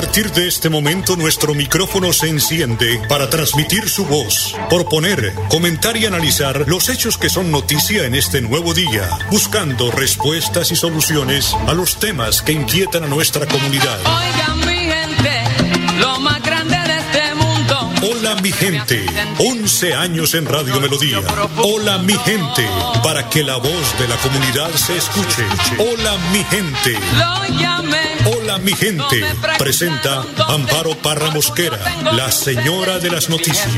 partir de este momento nuestro micrófono se enciende para transmitir su voz, proponer, comentar y analizar los hechos que son noticia en este nuevo día, buscando respuestas y soluciones a los temas que inquietan a nuestra comunidad. Oigan mi gente, lo más grande de este mundo. Hola mi gente, 11 años en Radio Melodía. Hola mi gente, para que la voz de la comunidad se escuche. Hola mi gente. Lo llamé. Hola mi gente, presenta Amparo Parra Mosquera, la señora de las noticias.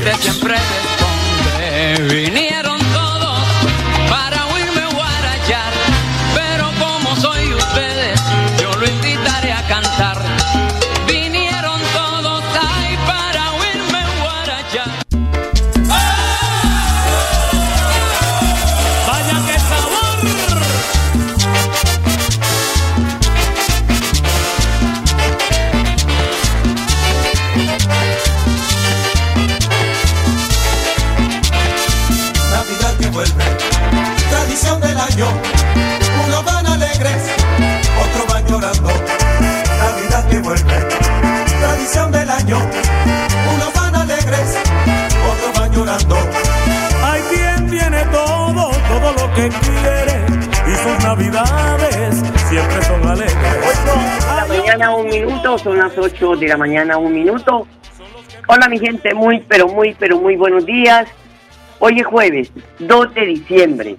De la mañana un minuto. Hola mi gente, muy pero muy pero muy buenos días. Hoy es jueves 2 de diciembre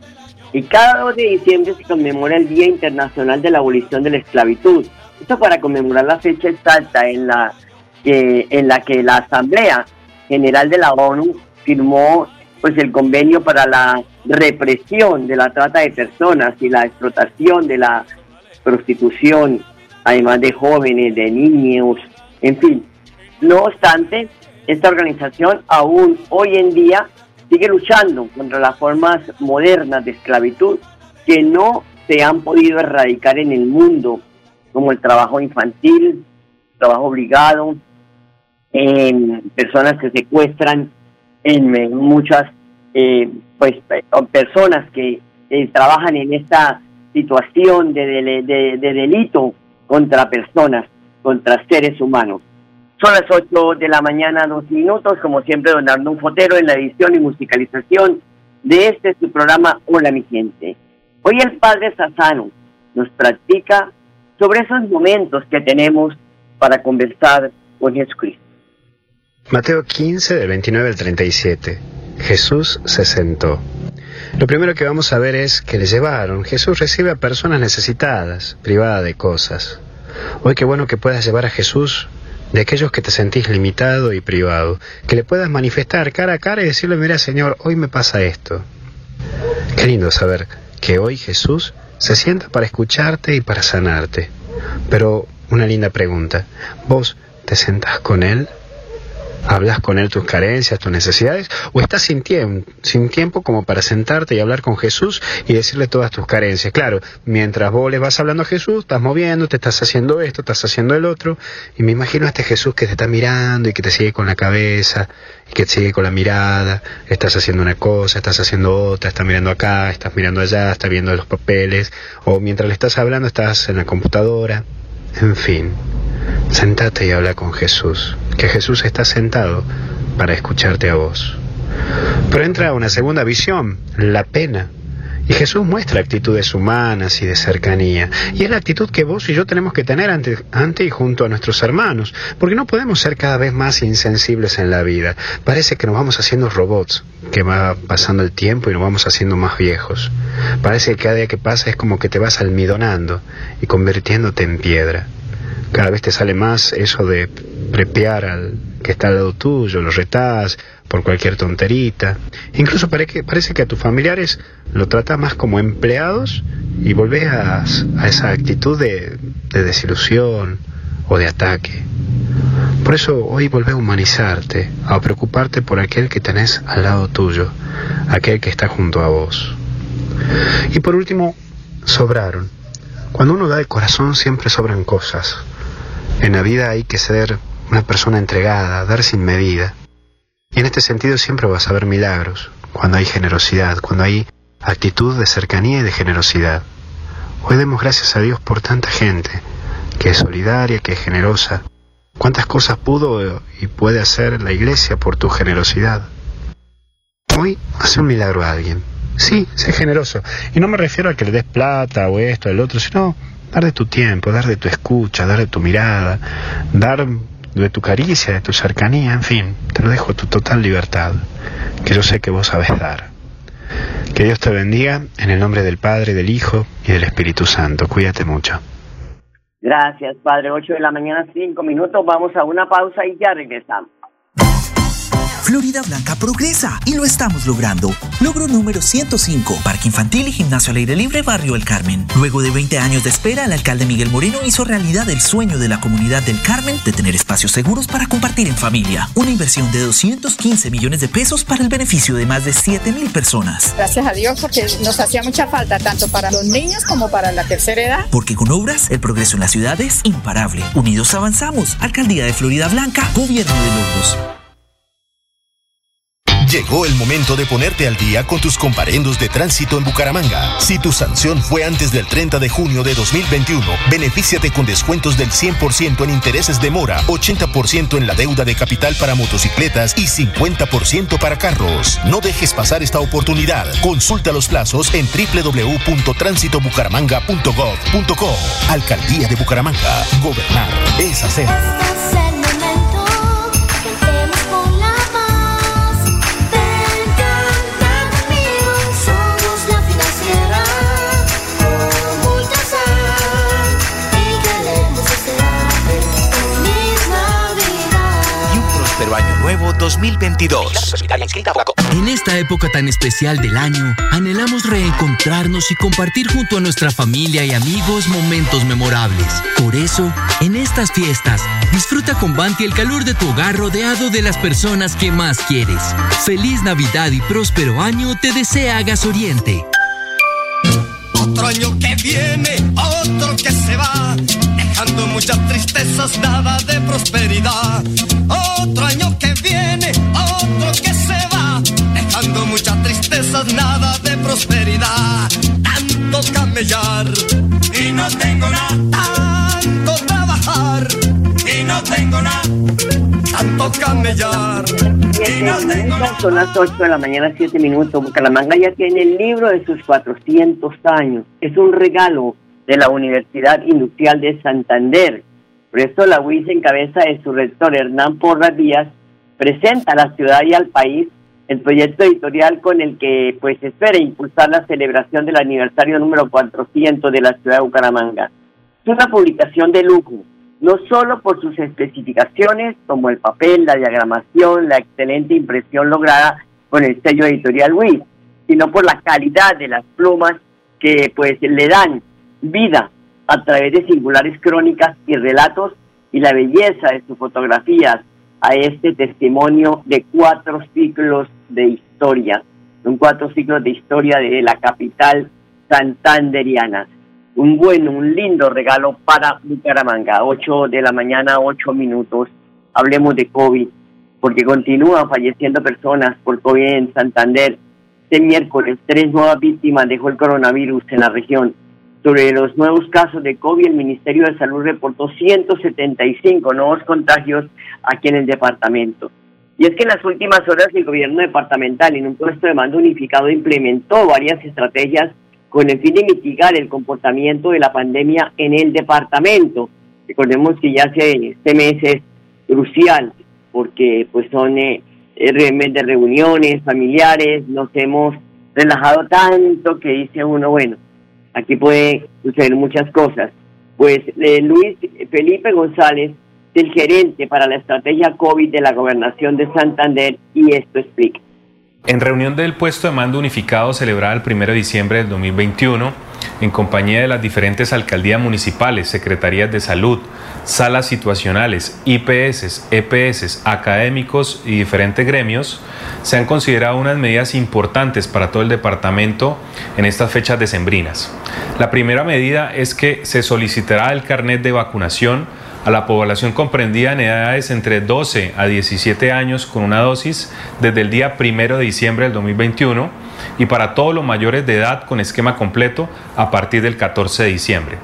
y cada 2 de diciembre se conmemora el Día Internacional de la Abolición de la Esclavitud. Esto para conmemorar la fecha exacta en la, que en la que la Asamblea General de la ONU firmó pues el convenio para la represión de la trata de personas y la explotación de la prostitución, además de jóvenes, de niños, en fin. No obstante, esta organización aún hoy en día sigue luchando contra las formas modernas de esclavitud que no se han podido erradicar en el mundo, como el trabajo infantil, trabajo obligado, en personas que secuestran, en eh, muchas eh, pues eh, personas que eh, trabajan en esta situación de delito contra personas, contra seres humanos. Son las 8 de la mañana, dos minutos, como siempre, don Arnón Fotero en la edición y musicalización de este su programa Hola mi gente. Hoy el Padre Sassano nos practica sobre esos momentos que tenemos para conversar con Jesucristo. Mateo 15, del 29 al 37. Jesús se sentó. Lo primero que vamos a ver es que le llevaron. Jesús recibe a personas necesitadas, privadas de cosas. Hoy qué bueno que puedas llevar a Jesús de aquellos que te sentís limitado y privado, que le puedas manifestar cara a cara y decirle, mira Señor, hoy me pasa esto. Qué lindo saber que hoy Jesús se sienta para escucharte y para sanarte. Pero una linda pregunta, ¿vos te sentás con Él? ¿Hablas con Él tus carencias, tus necesidades? ¿O estás sin tiempo, sin tiempo como para sentarte y hablar con Jesús y decirle todas tus carencias? Claro, mientras vos le vas hablando a Jesús, estás moviendo, te estás haciendo esto, estás haciendo el otro, y me imagino a este Jesús que te está mirando y que te sigue con la cabeza, y que te sigue con la mirada, estás haciendo una cosa, estás haciendo otra, estás mirando acá, estás mirando allá, estás viendo los papeles, o mientras le estás hablando estás en la computadora, en fin. Sentate y habla con Jesús, que Jesús está sentado para escucharte a vos. Pero entra una segunda visión, la pena. Y Jesús muestra actitudes humanas y de cercanía. Y es la actitud que vos y yo tenemos que tener ante, ante y junto a nuestros hermanos. Porque no podemos ser cada vez más insensibles en la vida. Parece que nos vamos haciendo robots, que va pasando el tiempo y nos vamos haciendo más viejos. Parece que cada día que pasa es como que te vas almidonando y convirtiéndote en piedra. Cada vez te sale más eso de prepear al que está al lado tuyo, lo retás por cualquier tonterita. Incluso parece que, parece que a tus familiares lo tratas más como empleados y volvés a, esa actitud de, de desilusión o de ataque. Por eso hoy volvé a humanizarte, a preocuparte por aquel que tenés al lado tuyo, aquel que está junto a vos. Y por último, sobraron. Cuando uno da el corazón siempre sobran cosas. En la vida hay que ser una persona entregada, dar sin medida. Y en este sentido siempre vas a ver milagros, cuando hay generosidad, cuando hay actitud de cercanía y de generosidad. Hoy demos gracias a Dios por tanta gente que es solidaria, que es generosa, ¿Cuántas cosas pudo y puede hacer la iglesia por tu generosidad? Hoy hace un milagro a alguien. Sí, sé generoso. Y no me refiero a que le des plata o esto, el otro, sino dar de tu tiempo, dar de tu escucha, dar de tu mirada, dar de tu caricia, de tu cercanía, en fin, te lo dejo tu total libertad, que yo sé que vos sabes dar. Que Dios te bendiga en el nombre del Padre, del Hijo y del Espíritu Santo. Cuídate mucho. Gracias, Padre. 8 de la mañana, 5 minutos. Vamos a una pausa y ya regresamos. Florida Blanca progresa y lo estamos logrando. Logro número 105, Parque Infantil y Gimnasio al Aire Libre, Barrio El Carmen. Luego de 20 años de espera, el alcalde Miguel Moreno hizo realidad el sueño de la comunidad del Carmen de tener espacios seguros para compartir en familia. Una inversión de 215 millones de pesos para el beneficio de más de 7 mil personas. Gracias a Dios porque nos hacía mucha falta tanto para los niños como para la tercera edad. Porque con obras, el progreso en la ciudad es imparable. Unidos avanzamos. Alcaldía de Florida Blanca, Gobierno de Logros. Llegó el momento de ponerte al día con tus comparendos de tránsito en Bucaramanga. Si tu sanción fue antes del 30 de junio de 2021, benefíciate con descuentos del 100% en intereses de mora, 80% en la deuda de capital para motocicletas y 50% para carros. No dejes pasar esta oportunidad. Consulta los plazos en www.transitobucaramanga.gov.co. Alcaldía de Bucaramanga. Gobernar es hacer. 2022. En esta época tan especial del año, anhelamos reencontrarnos y compartir junto a nuestra familia y amigos momentos memorables. Por eso, en estas fiestas, disfruta con Banti el calor de tu hogar rodeado de las personas que más quieres. Feliz Navidad y próspero año te desea Gas Oriente. Otro año que viene, otro que se va, dejando muchas tristezas, nada de prosperidad. Otro año que viene, otro que se va, dejando muchas tristezas, nada de prosperidad. Tanto camellar y no tengo nada, tanto trabajar y no tengo nada, camellar. Son las 8 de la mañana, 7 minutos. Bucaramanga ya tiene el libro de sus 400 años. Es un regalo de la Universidad Industrial de Santander. Por esto la UIS, en cabeza de su rector Hernán Porras Díaz, presenta a la ciudad y al país el proyecto editorial con el que pues espera impulsar la celebración del aniversario número 400 de la ciudad de Bucaramanga. Es una publicación de lujo, no solo por sus especificaciones como el papel, la diagramación, la excelente impresión lograda con el sello editorial WIS, sino por la calidad de las plumas que pues le dan vida a través de singulares crónicas y relatos y la belleza de sus fotografías a este testimonio de cuatro ciclos de historia, son cuatro ciclos de historia de la capital santanderiana. Un buen, un lindo regalo para Bucaramanga. 8 de la mañana, 8 minutos. Hablemos de COVID, porque continúan falleciendo personas por COVID en Santander. Este miércoles, tres nuevas víctimas dejó el coronavirus en la región. Sobre los nuevos casos de COVID, el Ministerio de Salud reportó 175 nuevos contagios aquí en el departamento. Y es que en las últimas horas el gobierno departamental, en un puesto de mando unificado, implementó varias estrategias con el fin de mitigar el comportamiento de la pandemia en el departamento. Recordemos que ya se, este mes es crucial porque pues son eh, eh, reuniones familiares, nos hemos relajado tanto que dice uno, bueno, aquí puede suceder muchas cosas. Pues eh, Luis Felipe González, el gerente para la estrategia COVID de la gobernación de Santander, y esto explica. En reunión del puesto de mando unificado celebrada el 1 de diciembre del 2021, en compañía de las diferentes alcaldías municipales, secretarías de salud, salas situacionales, IPS, EPS, académicos y diferentes gremios, se han considerado unas medidas importantes para todo el departamento en estas fechas decembrinas. La primera medida es que se solicitará el carnet de vacunación a la población comprendida en edades entre 12 a 17 años con una dosis desde el día 1 de diciembre del 2021 y para todos los mayores de edad con esquema completo a partir del 14 de diciembre.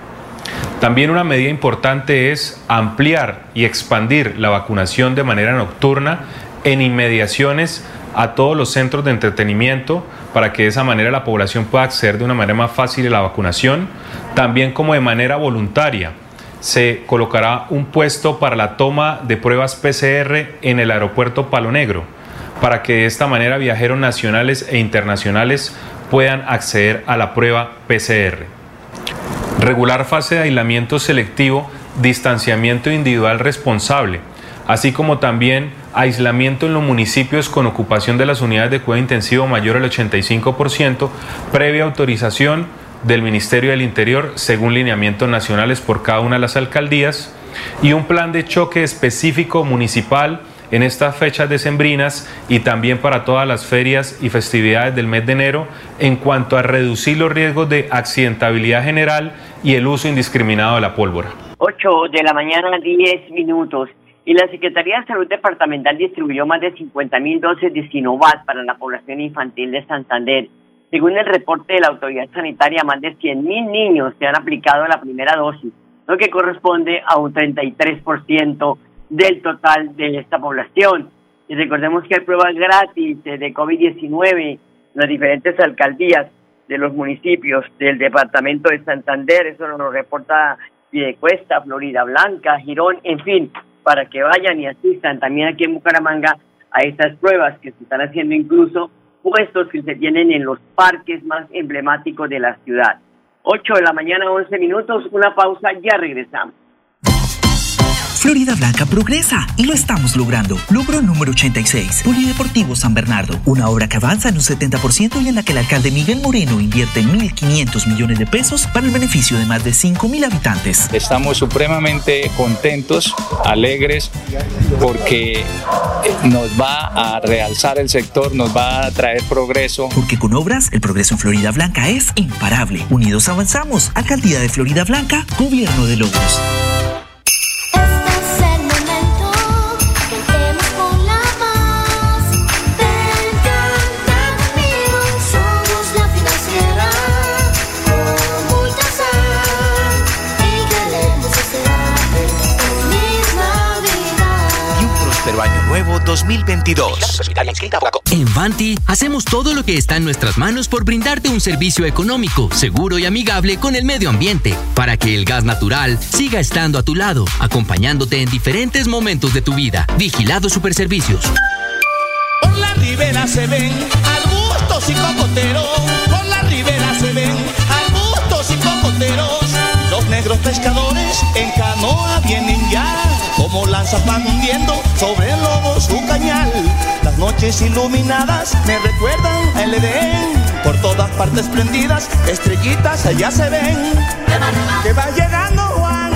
También una medida importante es ampliar y expandir la vacunación de manera nocturna en inmediaciones a todos los centros de entretenimiento para que de esa manera la población pueda acceder de una manera más fácil a la vacunación, también como de manera voluntaria. Se colocará un puesto para la toma de pruebas PCR en el aeropuerto Palo Negro, para que de esta manera viajeros nacionales e internacionales puedan acceder a la prueba PCR. Regular fase de aislamiento selectivo, distanciamiento individual responsable, así como también aislamiento en los municipios con ocupación de las unidades de cuidado intensivo mayor al 85%, previa autorización del Ministerio del Interior según lineamientos nacionales por cada una de las alcaldías y un plan de choque específico municipal en estas fechas decembrinas y también para todas las ferias y festividades del mes de enero en cuanto a reducir los riesgos de accidentabilidad general y el uso indiscriminado de la pólvora. 8 de la mañana, 10 minutos. Y la Secretaría de Salud Departamental distribuyó más de 50 mil dosis de Sinovac para la población infantil de Santander. Según el reporte de la autoridad sanitaria, más de 100 mil niños se han aplicado la primera dosis, lo que corresponde a un 33% del total de esta población. Y recordemos que hay pruebas gratis de COVID-19 en las diferentes alcaldías de los municipios del departamento de Santander, eso lo reporta Piedecuesta, Florida Blanca, Girón, en fin, para que vayan y asistan también aquí en Bucaramanga a estas pruebas que se están haciendo incluso puestos que se tienen en los parques más emblemáticos de la ciudad. 8 de la mañana, 11 minutos, una pausa, ya regresamos. Florida Blanca progresa y lo estamos logrando. Logro número 86, Polideportivo San Bernardo. Una obra que avanza en un 70% y en la que el alcalde Miguel Moreno invierte 1.500 millones de pesos para el beneficio de más de 5.000 habitantes. Estamos supremamente contentos, alegres, porque nos va a realzar el sector, nos va a traer progreso. Porque con obras, el progreso en Florida Blanca es imparable. Unidos avanzamos. Alcaldía de Florida Blanca, Gobierno de Logros. 2022. En Vanti hacemos todo lo que está en nuestras manos por brindarte un servicio económico, seguro y amigable con el medio ambiente, para que el gas natural siga estando a tu lado, acompañándote en diferentes momentos de tu vida. Vigilado Superservicios. Por la ribera se ven arbustos y cocoteros. Por la ribera se ven arbustos y cocoteros. Negros pescadores en canoa vienen ya como lanzas van hundiendo sobre el lobo su cañal. Las noches iluminadas me recuerdan el Edén. Por todas partes prendidas, estrellitas allá se ven. Que va llegando Juan.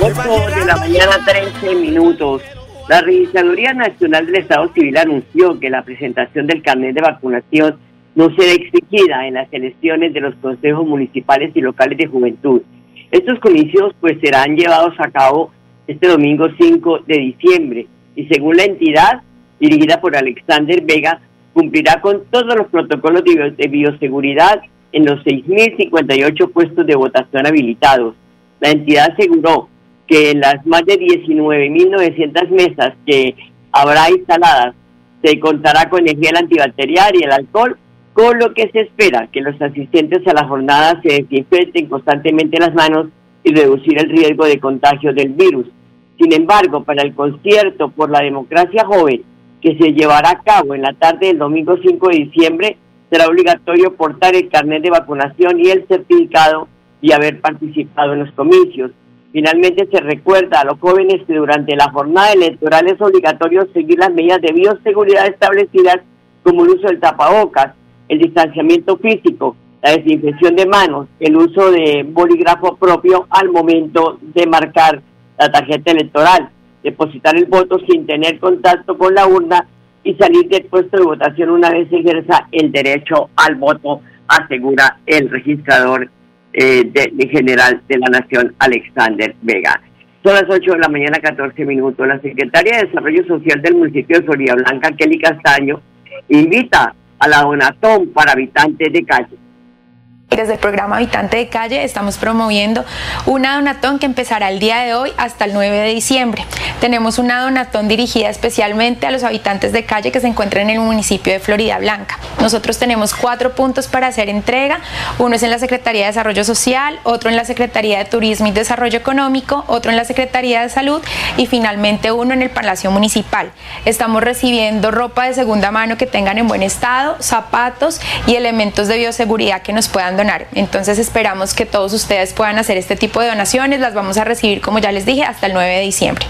8 de la mañana, 13 minutos. La Registraduría Nacional del Estado Civil anunció que la presentación del carnet de vacunación no será exigida en las elecciones de los consejos municipales y locales de juventud. Estos comicios pues serán llevados a cabo este domingo 5 de diciembre y según la entidad dirigida por Alexander Vega cumplirá con todos los protocolos de bioseguridad en los 6.058 puestos de votación habilitados. La entidad aseguró que en las más de 19.900 mesas que habrá instaladas se contará con energía antibacterial y el alcohol, con lo que se espera que los asistentes a la jornada se desinfecten constantemente las manos y reducir el riesgo de contagio del virus. Sin embargo, para el concierto por la democracia joven que se llevará a cabo en la tarde del domingo 5 de diciembre, será obligatorio portar el carnet de vacunación y el certificado y haber participado en los comicios. Finalmente se recuerda a los jóvenes que durante la jornada electoral es obligatorio seguir las medidas de bioseguridad establecidas como el uso del tapabocas, el distanciamiento físico, la desinfección de manos, el uso de bolígrafo propio al momento de marcar la tarjeta electoral, depositar el voto sin tener contacto con la urna y salir del puesto de votación una vez se ejerza el derecho al voto, asegura el registrador eh, general de la Nación, Alexander Vega. Son las 8 de la mañana, 14 minutos. La secretaria de Desarrollo Social del municipio de Florida Blanca, Kelly Castaño, invita a la donatón para habitantes de calle Desde el programa Habitante de Calle estamos promoviendo una donatón que empezará el día de hoy hasta el 9 de diciembre. Tenemos una donatón dirigida especialmente a los habitantes de calle que se encuentran en el municipio de Florida Blanca. Nosotros tenemos cuatro puntos para hacer entrega. Uno es en la Secretaría de Desarrollo Social, otro en la Secretaría de Turismo y Desarrollo Económico, otro en la Secretaría de Salud y finalmente uno en el Palacio Municipal. Estamos recibiendo ropa de segunda mano que tengan en buen estado, zapatos y elementos de bioseguridad que nos puedan donar. Entonces esperamos que todos ustedes puedan hacer este tipo de donaciones. Las vamos a recibir, como ya les dije, hasta el 9 de diciembre.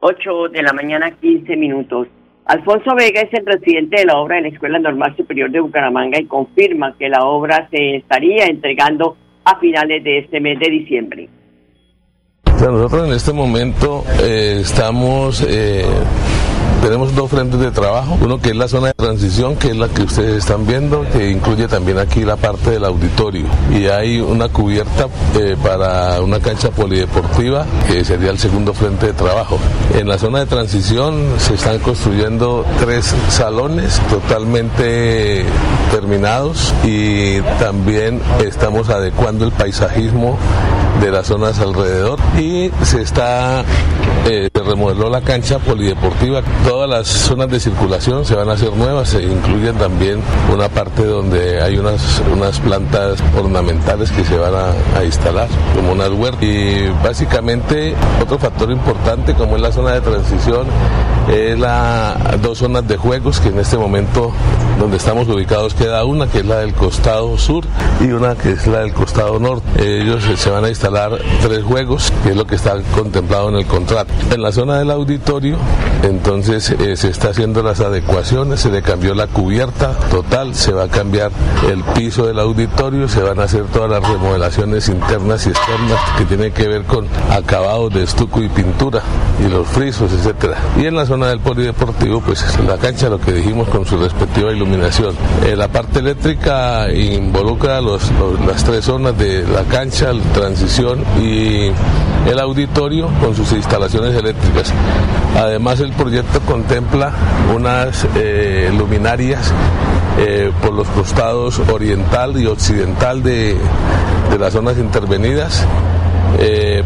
8 de la mañana, 15 minutos. Alfonso Vega es el presidente de la obra de la Escuela Normal Superior de Bucaramanga y confirma que la obra se estaría entregando a finales de este mes de diciembre. nosotros en este momento eh, estamos eh, tenemos dos frentes de trabajo, uno que es la zona de transición, que es la que ustedes están viendo, que incluye también aquí la parte del auditorio. Y hay una cubierta eh, para una cancha polideportiva, que sería el segundo frente de trabajo. En la zona de transición se están construyendo tres salones totalmente terminados y también estamos adecuando el paisajismo de las zonas alrededor y se está eh, remodeló la cancha polideportiva. Todas las zonas de circulación se van a hacer nuevas se incluyen también una parte donde hay unas unas plantas ornamentales que se van a, a instalar como unas huertas y básicamente otro factor importante como es la zona de transición es dos zonas de juegos que en este momento donde estamos ubicados queda una que es la del costado sur y una que es la del costado norte ellos se van a instalar tres juegos, que es lo que está contemplado en el contrato. En la zona del auditorio, entonces eh, se está haciendo las adecuaciones, se le cambió la cubierta total, se va a cambiar el piso del auditorio, se van a hacer todas las remodelaciones internas y externas que tienen que ver con acabados de estuco y pintura y los frisos, etcétera. Y en la del polideportivo, pues la cancha, lo que dijimos con su respectiva iluminación. Eh, la parte eléctrica involucra los, las tres zonas de la cancha, el transición y el auditorio con sus instalaciones eléctricas. Además el proyecto contempla unas eh, luminarias eh, por los costados oriental y occidental de, las zonas intervenidas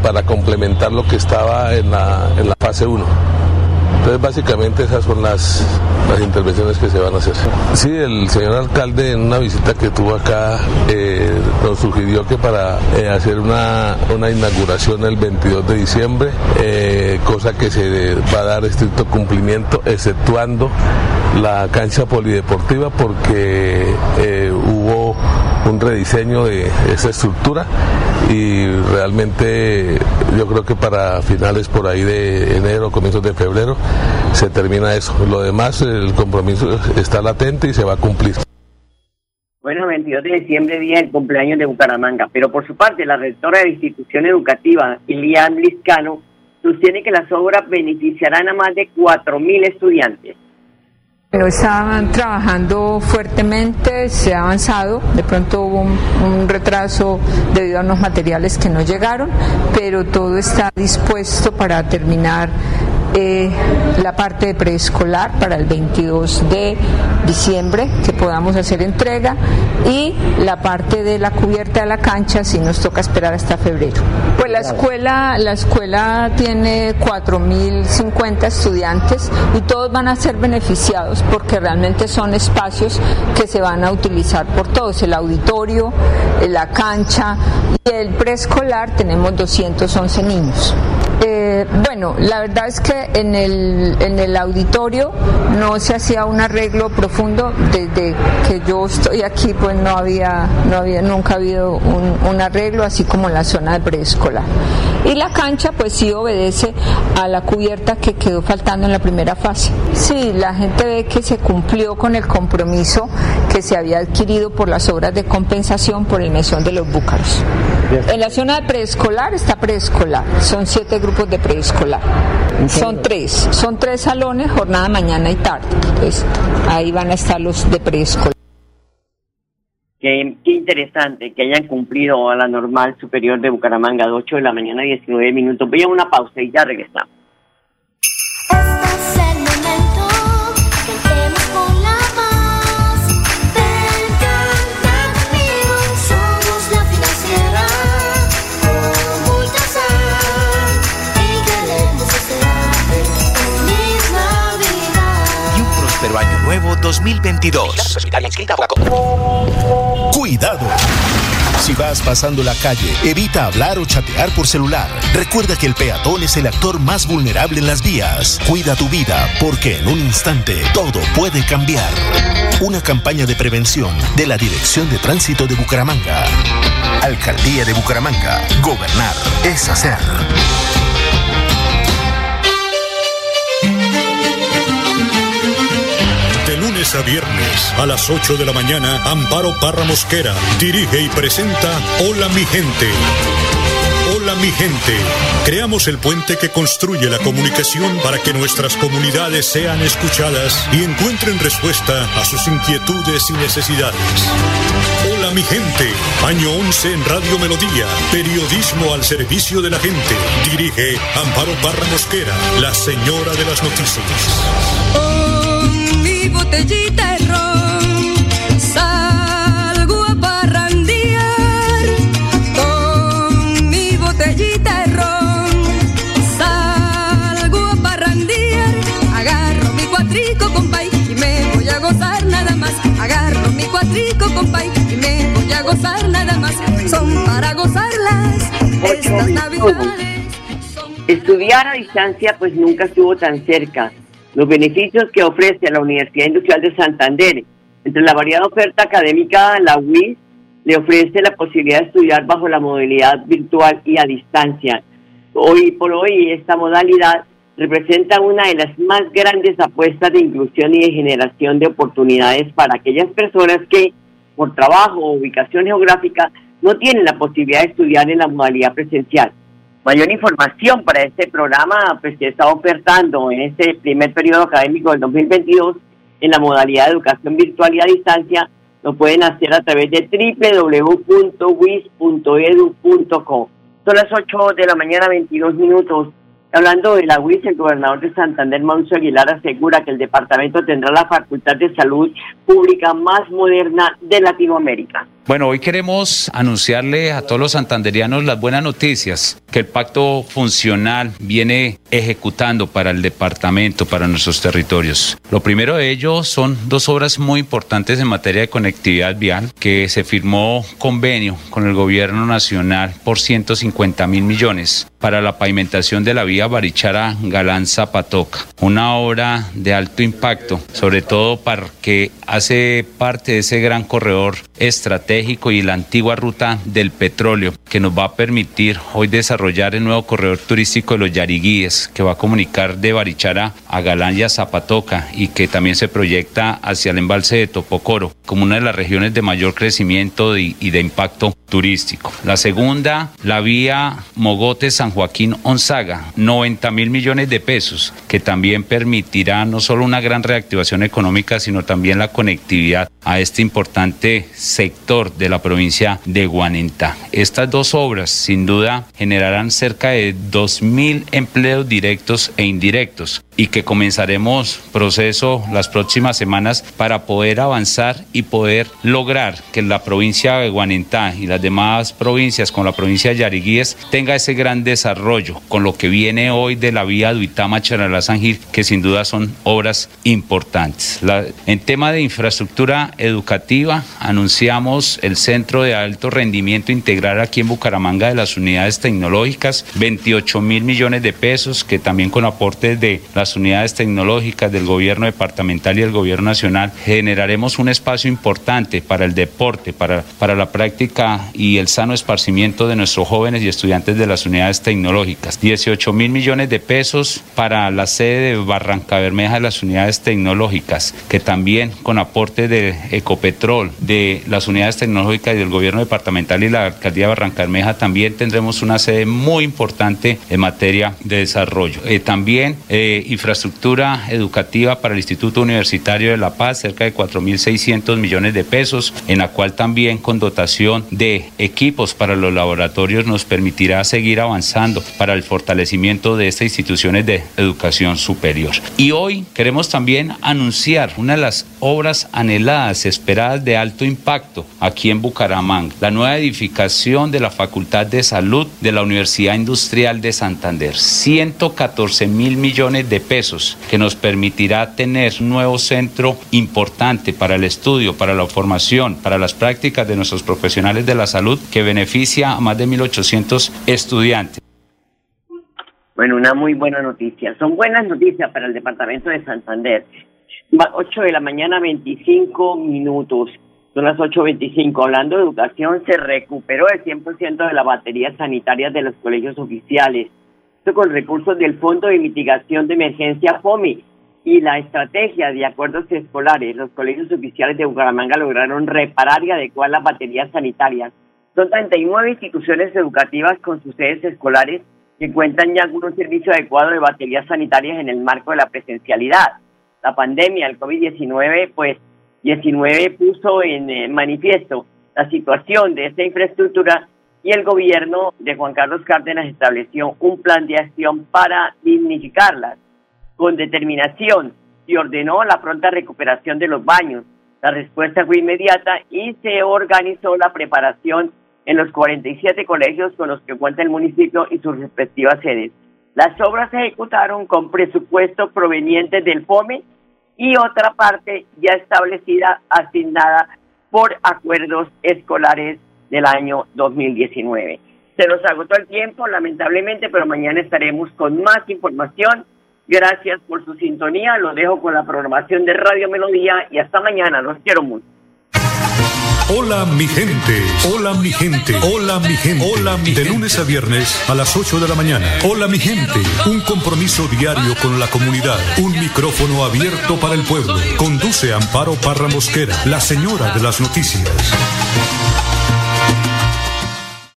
para complementar lo que estaba en la, en la fase 1. Entonces, básicamente esas son las, las intervenciones que se van a hacer. Sí, el señor alcalde en una visita que tuvo acá eh, nos sugirió que para eh, hacer una, una, inauguración el 22 de diciembre, eh, cosa que se va a dar estricto cumplimiento, exceptuando la cancha polideportiva porque un rediseño de esa estructura y realmente yo creo que para finales por ahí de enero, comienzos de febrero, se termina eso. Lo demás, el compromiso está latente y se va a cumplir. Bueno, 22 de diciembre, día del cumpleaños de Bucaramanga, pero por su parte, la rectora de la institución educativa, Ilian Liscano, sostiene que las obras beneficiarán a más de 4.000 estudiantes. Pero estaban trabajando fuertemente, se ha avanzado, de pronto hubo un, retraso debido a unos materiales que no llegaron, pero todo está dispuesto para terminar eh, la parte preescolar para el 22 de diciembre, que podamos hacer entrega, y la parte de la cubierta de la cancha, si nos toca esperar hasta febrero. Pues la escuela, la escuela tiene 4.050 estudiantes y todos van a ser beneficiados porque realmente son espacios que se van a utilizar por todos, el auditorio, la cancha y el preescolar tenemos 211 niños. Eh, bueno, la verdad es que en el, en el auditorio no se hacía un arreglo profundo desde que yo estoy aquí, pues no había, no había nunca habido un, un arreglo, así como en la zona de preescolar. Y la cancha, pues sí obedece a la cubierta que quedó faltando en la primera fase. Sí, la gente ve que se cumplió con el compromiso que se había adquirido por las obras de compensación por el mesón de los búcaros. En la zona de preescolar está preescolar, son siete grupos de preescolar. Son tres, son tres salones, jornada mañana y tarde. Ahí van a estar los de preescolar. Qué, qué, interesante que hayan cumplido a la normal superior de Bucaramanga de 8 de la mañana 19 minutos. Voy a una pausa y ya regresamos. 2022. Cuidado. Si vas pasando la calle, evita hablar o chatear por celular. Recuerda que el peatón es el actor más vulnerable en las vías. Cuida tu vida, porque en un instante todo puede cambiar. Una campaña de prevención de la Dirección de Tránsito de Bucaramanga. Alcaldía de Bucaramanga. Gobernar es hacer. A viernes a las 8 de la mañana, Amparo Parra Mosquera dirige y presenta Hola mi gente. Hola mi gente. Creamos el puente que construye la comunicación para que nuestras comunidades sean escuchadas y encuentren respuesta a sus inquietudes y necesidades. Hola mi gente. Año 11 en Radio Melodía. Periodismo al servicio de la gente. Dirige Amparo Parra Mosquera, la señora de las noticias. Mi botellita de ron. Salgo a parrandear con mi botellita de ron. Salgo a parrandear agarro mi cuatrico compay y me voy a gozar nada más. Agarro mi cuatrico compay y me voy a gozar nada más. Son para gozarlas. Estas navidades Estudiar a distancia pues nunca estuvo tan cerca. Los beneficios que ofrece la Universidad Industrial de Santander. Entre la variada oferta académica, la UIS le ofrece la posibilidad de estudiar bajo la modalidad virtual y a distancia. Hoy por hoy esta modalidad representa una de las más grandes apuestas de inclusión y de generación de oportunidades para aquellas personas que por trabajo o ubicación geográfica no tienen la posibilidad de estudiar en la modalidad presencial. Mayor información para este programa pues, que está ofertando en este primer periodo académico del 2022 en la modalidad de educación virtual y a distancia lo pueden hacer a través de www.wis.edu.co. Son las 8 de la mañana, 22 minutos. Hablando de la UIS, el gobernador de Santander, Mauricio Aguilar, asegura que el departamento tendrá la Facultad de Salud Pública más moderna de Latinoamérica. Bueno, hoy queremos anunciarle a todos los santanderianos las buenas noticias que el pacto funcional viene ejecutando para el departamento, para nuestros territorios. Lo primero de ello son dos obras muy importantes en materia de conectividad vial, que se firmó convenio con el gobierno nacional por 150 mil millones para la pavimentación de la vía Barichara Galán Zapatoca, una obra de alto impacto, sobre todo para que hace parte de ese gran corredor estratégico y la antigua ruta del petróleo que nos va a permitir hoy desarrollar el nuevo corredor turístico de los Yariguíes que va a comunicar de Barichara a Galán y a Zapatoca y que también se proyecta hacia el embalse de Topocoro como una de las regiones de mayor crecimiento y, de impacto turístico. La segunda, la vía Mogote San Joaquín Onzaga, 90 mil millones de pesos, que también permitirá no solo una gran reactivación económica, sino también la conectividad a este importante sector de la provincia de Guanentá. Estas dos obras sin duda generarán cerca de 2 mil empleos directos e indirectos y que comenzaremos proceso las próximas semanas para poder avanzar y poder lograr que la provincia de Guanentá y las demás provincias con la provincia de Yariguíes tenga ese gran desarrollo con lo que viene hoy de la vía Duitama Charalá San Gil que sin duda son obras importantes. En tema de infraestructura educativa anunciamos el centro de alto rendimiento integral aquí en Bucaramanga de las unidades tecnológicas 28 mil millones de pesos que también con aportes de las unidades tecnológicas del gobierno departamental y del gobierno nacional, generaremos un espacio importante para el deporte, para, para la práctica y el sano esparcimiento de nuestros jóvenes y estudiantes de las unidades tecnológicas. 18 mil millones de pesos para la sede de Barranca Bermeja de las unidades tecnológicas, que también con aporte de Ecopetrol, de las unidades tecnológicas y del gobierno departamental y la alcaldía de Barranca Bermeja, también tendremos una sede muy importante en materia de desarrollo. Eh, también eh, infraestructura educativa para el Instituto Universitario de La Paz, cerca de 4.600 millones de pesos, en la cual también con dotación de equipos para los laboratorios nos permitirá seguir avanzando para el fortalecimiento de estas instituciones de educación superior. Y hoy queremos también anunciar una de las obras anheladas, esperadas de alto impacto aquí en Bucaramanga, la nueva edificación de la Facultad de Salud de la Universidad Industrial de Santander, 114 mil millones de pesos, que nos permitirá tener un nuevo centro importante para el estudio, para la formación, para las prácticas de nuestros profesionales de la salud, que beneficia a más de 1.800 estudiantes. Bueno, una muy buena noticia. Son buenas noticias para el departamento de Santander. 8 de la mañana, 25 minutos. Son las 8.25. Hablando de educación, se recuperó el 100% de las baterías sanitarias de los colegios oficiales. Esto con recursos del Fondo de Mitigación de Emergencia FOMI y la estrategia de acuerdos escolares. Los colegios oficiales de Bucaramanga lograron reparar y adecuar las baterías sanitarias. Son 39 instituciones educativas con sus sedes escolares que cuentan ya con un servicio adecuado de baterías sanitarias en el marco de la presencialidad. La pandemia, el COVID-19, pues 19 puso en eh, manifiesto la situación de esta infraestructura y el gobierno de Juan Carlos Cárdenas estableció un plan de acción para dignificarlas con determinación y ordenó la pronta recuperación de los baños. La respuesta fue inmediata y se organizó la preparación en los 47 colegios con los que cuenta el municipio y sus respectivas sedes. Las obras se ejecutaron con presupuesto proveniente del FOME y otra parte ya establecida, asignada por acuerdos escolares del año 2019. Se nos agotó el tiempo, lamentablemente, pero mañana estaremos con más información. Gracias por su sintonía. Lo dejo con la programación de Radio Melodía y hasta mañana. Los quiero mucho. Hola mi gente, hola mi gente, hola mi gente, hola mi De lunes a viernes a las 8 de la mañana. Hola mi gente, un compromiso diario con la comunidad, un micrófono abierto para el pueblo. Conduce Amparo Parra Mosquera, la señora de las noticias.